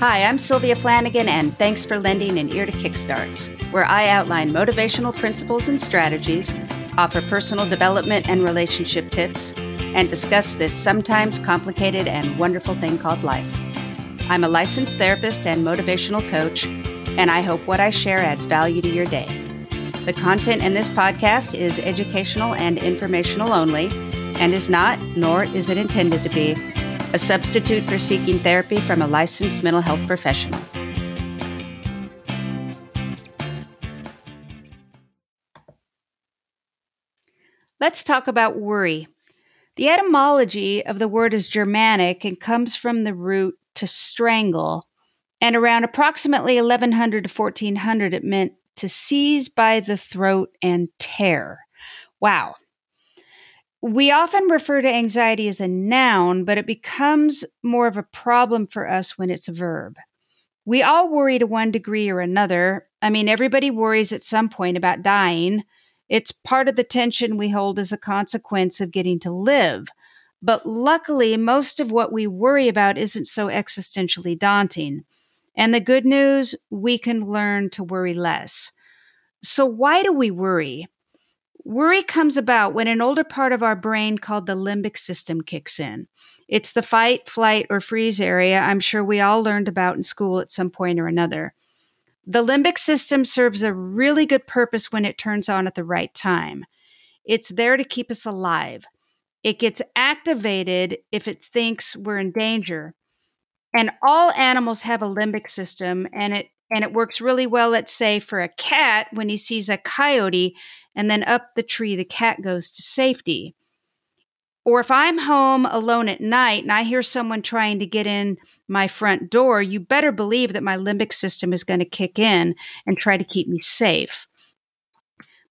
Hi, I'm Sylvia Flanagan, and thanks for lending an ear to Kickstarts, where I outline motivational principles and strategies, offer personal development and relationship tips, and discuss this sometimes complicated and wonderful thing called life. I'm a licensed therapist and motivational coach, and I hope what I share adds value to your day. The content in this podcast is educational and informational only, and is not, nor is it intended to be, a substitute for seeking therapy from a licensed mental health professional. Let's talk about worry. The etymology of the word is Germanic and comes from the root to strangle. And around approximately 1100 to 1400, it meant to seize by the throat and tear. Wow. We often refer to anxiety as a noun, but it becomes more of a problem for us when it's a verb. We all worry to one degree or another. I mean, everybody worries at some point about dying. It's part of the tension we hold as a consequence of getting to live. But luckily, most of what we worry about isn't so existentially daunting. And the good news, we can learn to worry less. So, why do we worry? Worry comes about when an older part of our brain called the limbic system kicks in. It's the fight, flight, or freeze area I'm sure we all learned about in school at some point or another. The limbic system serves a really good purpose when it turns on at the right time. It's there to keep us alive. It gets activated if it thinks we're in danger. And all animals have a limbic system and it and it works really well let's say for a cat when he sees a coyote and then up the tree the cat goes to safety. Or if I'm home alone at night and I hear someone trying to get in my front door, you better believe that my limbic system is going to kick in and try to keep me safe.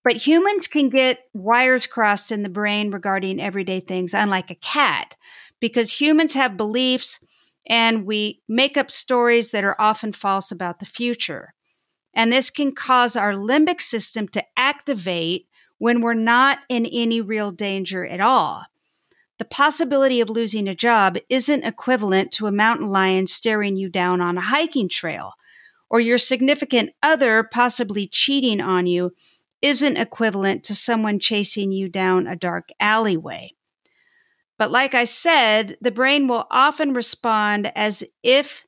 But humans can get wires crossed in the brain regarding everyday things, unlike a cat, because humans have beliefs and we make up stories that are often false about the future. And this can cause our limbic system to activate when we're not in any real danger at all. The possibility of losing a job isn't equivalent to a mountain lion staring you down on a hiking trail, or your significant other possibly cheating on you isn't equivalent to someone chasing you down a dark alleyway. But like I said, the brain will often respond as if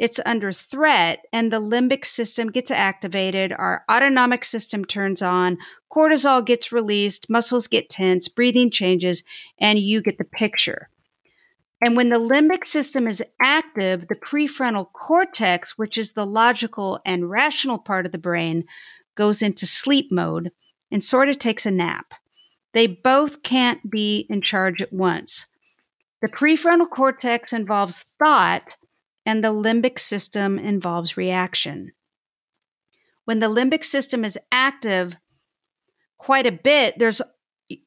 it's under threat and the limbic system gets activated, our autonomic system turns on, cortisol gets released, muscles get tense, breathing changes, and you get the picture. And when the limbic system is active, the prefrontal cortex, which is the logical and rational part of the brain, goes into sleep mode and sort of takes a nap. They both can't be in charge at once. The prefrontal cortex involves thought, and the limbic system involves reaction. When the limbic system is active quite a bit, there's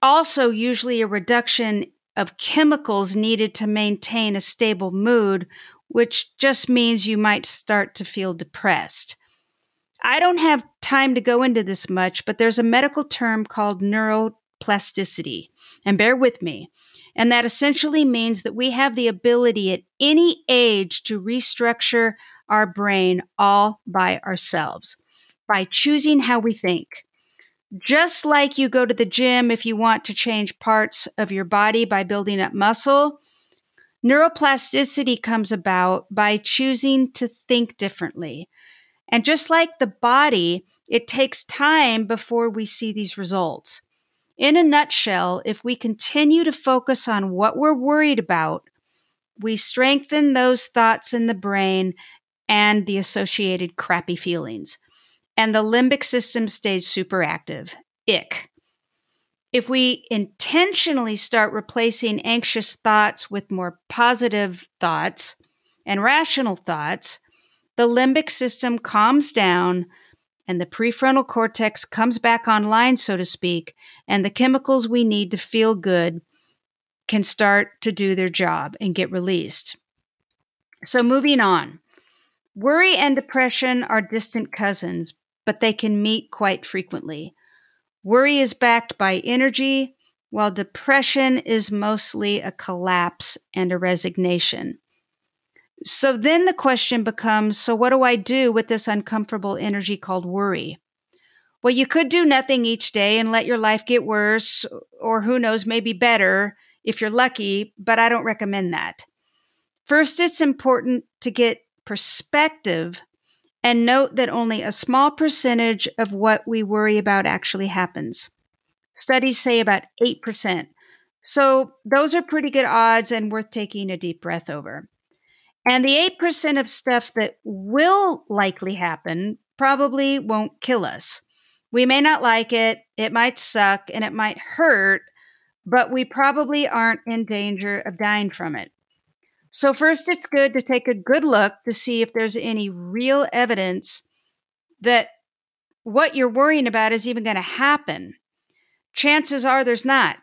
also usually a reduction of chemicals needed to maintain a stable mood, which just means you might start to feel depressed. I don't have time to go into this much, but there's a medical term called neuroplasticity. And bear with me. And that essentially means that we have the ability at any age to restructure our brain all by ourselves by choosing how we think. Just like you go to the gym if you want to change parts of your body by building up muscle, neuroplasticity comes about by choosing to think differently. And just like the body, it takes time before we see these results. In a nutshell, if we continue to focus on what we're worried about, we strengthen those thoughts in the brain and the associated crappy feelings. And the limbic system stays super active. Ick. If we intentionally start replacing anxious thoughts with more positive thoughts and rational thoughts, the limbic system calms down and the prefrontal cortex comes back online, so to speak, and the chemicals we need to feel good can start to do their job and get released. So, moving on. Worry and depression are distant cousins, but they can meet quite frequently. Worry is backed by energy, while depression is mostly a collapse and a resignation. So then the question becomes so, what do I do with this uncomfortable energy called worry? Well, you could do nothing each day and let your life get worse, or who knows, maybe better if you're lucky, but I don't recommend that. First, it's important to get perspective and note that only a small percentage of what we worry about actually happens. Studies say about 8%. So those are pretty good odds and worth taking a deep breath over. And the 8% of stuff that will likely happen probably won't kill us. We may not like it, it might suck, and it might hurt, but we probably aren't in danger of dying from it. So, first, it's good to take a good look to see if there's any real evidence that what you're worrying about is even going to happen. Chances are there's not.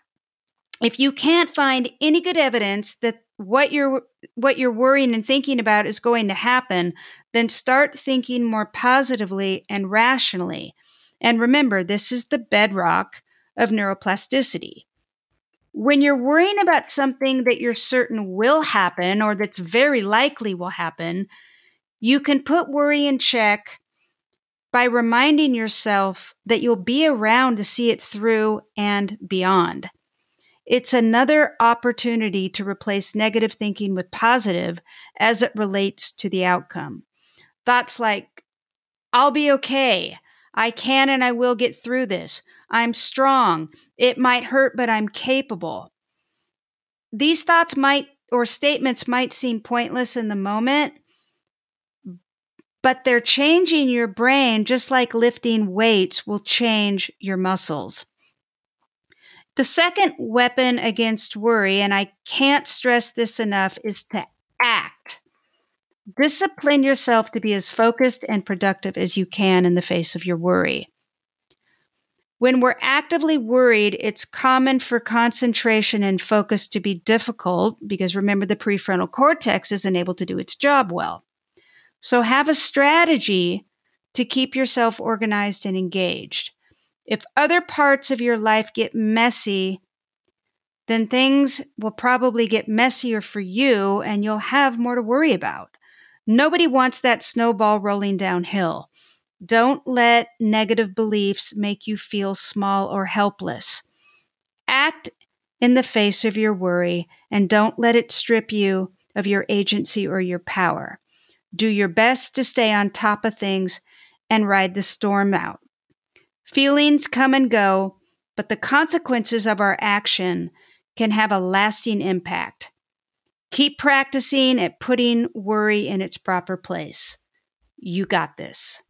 If you can't find any good evidence that what you're what you're worrying and thinking about is going to happen, then start thinking more positively and rationally. And remember, this is the bedrock of neuroplasticity. When you're worrying about something that you're certain will happen or that's very likely will happen, you can put worry in check by reminding yourself that you'll be around to see it through and beyond. It's another opportunity to replace negative thinking with positive as it relates to the outcome. Thoughts like, I'll be okay. I can and I will get through this. I'm strong. It might hurt, but I'm capable. These thoughts might or statements might seem pointless in the moment, but they're changing your brain just like lifting weights will change your muscles. The second weapon against worry, and I can't stress this enough, is to act. Discipline yourself to be as focused and productive as you can in the face of your worry. When we're actively worried, it's common for concentration and focus to be difficult because remember, the prefrontal cortex isn't able to do its job well. So have a strategy to keep yourself organized and engaged. If other parts of your life get messy, then things will probably get messier for you and you'll have more to worry about. Nobody wants that snowball rolling downhill. Don't let negative beliefs make you feel small or helpless. Act in the face of your worry and don't let it strip you of your agency or your power. Do your best to stay on top of things and ride the storm out. Feelings come and go, but the consequences of our action can have a lasting impact. Keep practicing at putting worry in its proper place. You got this.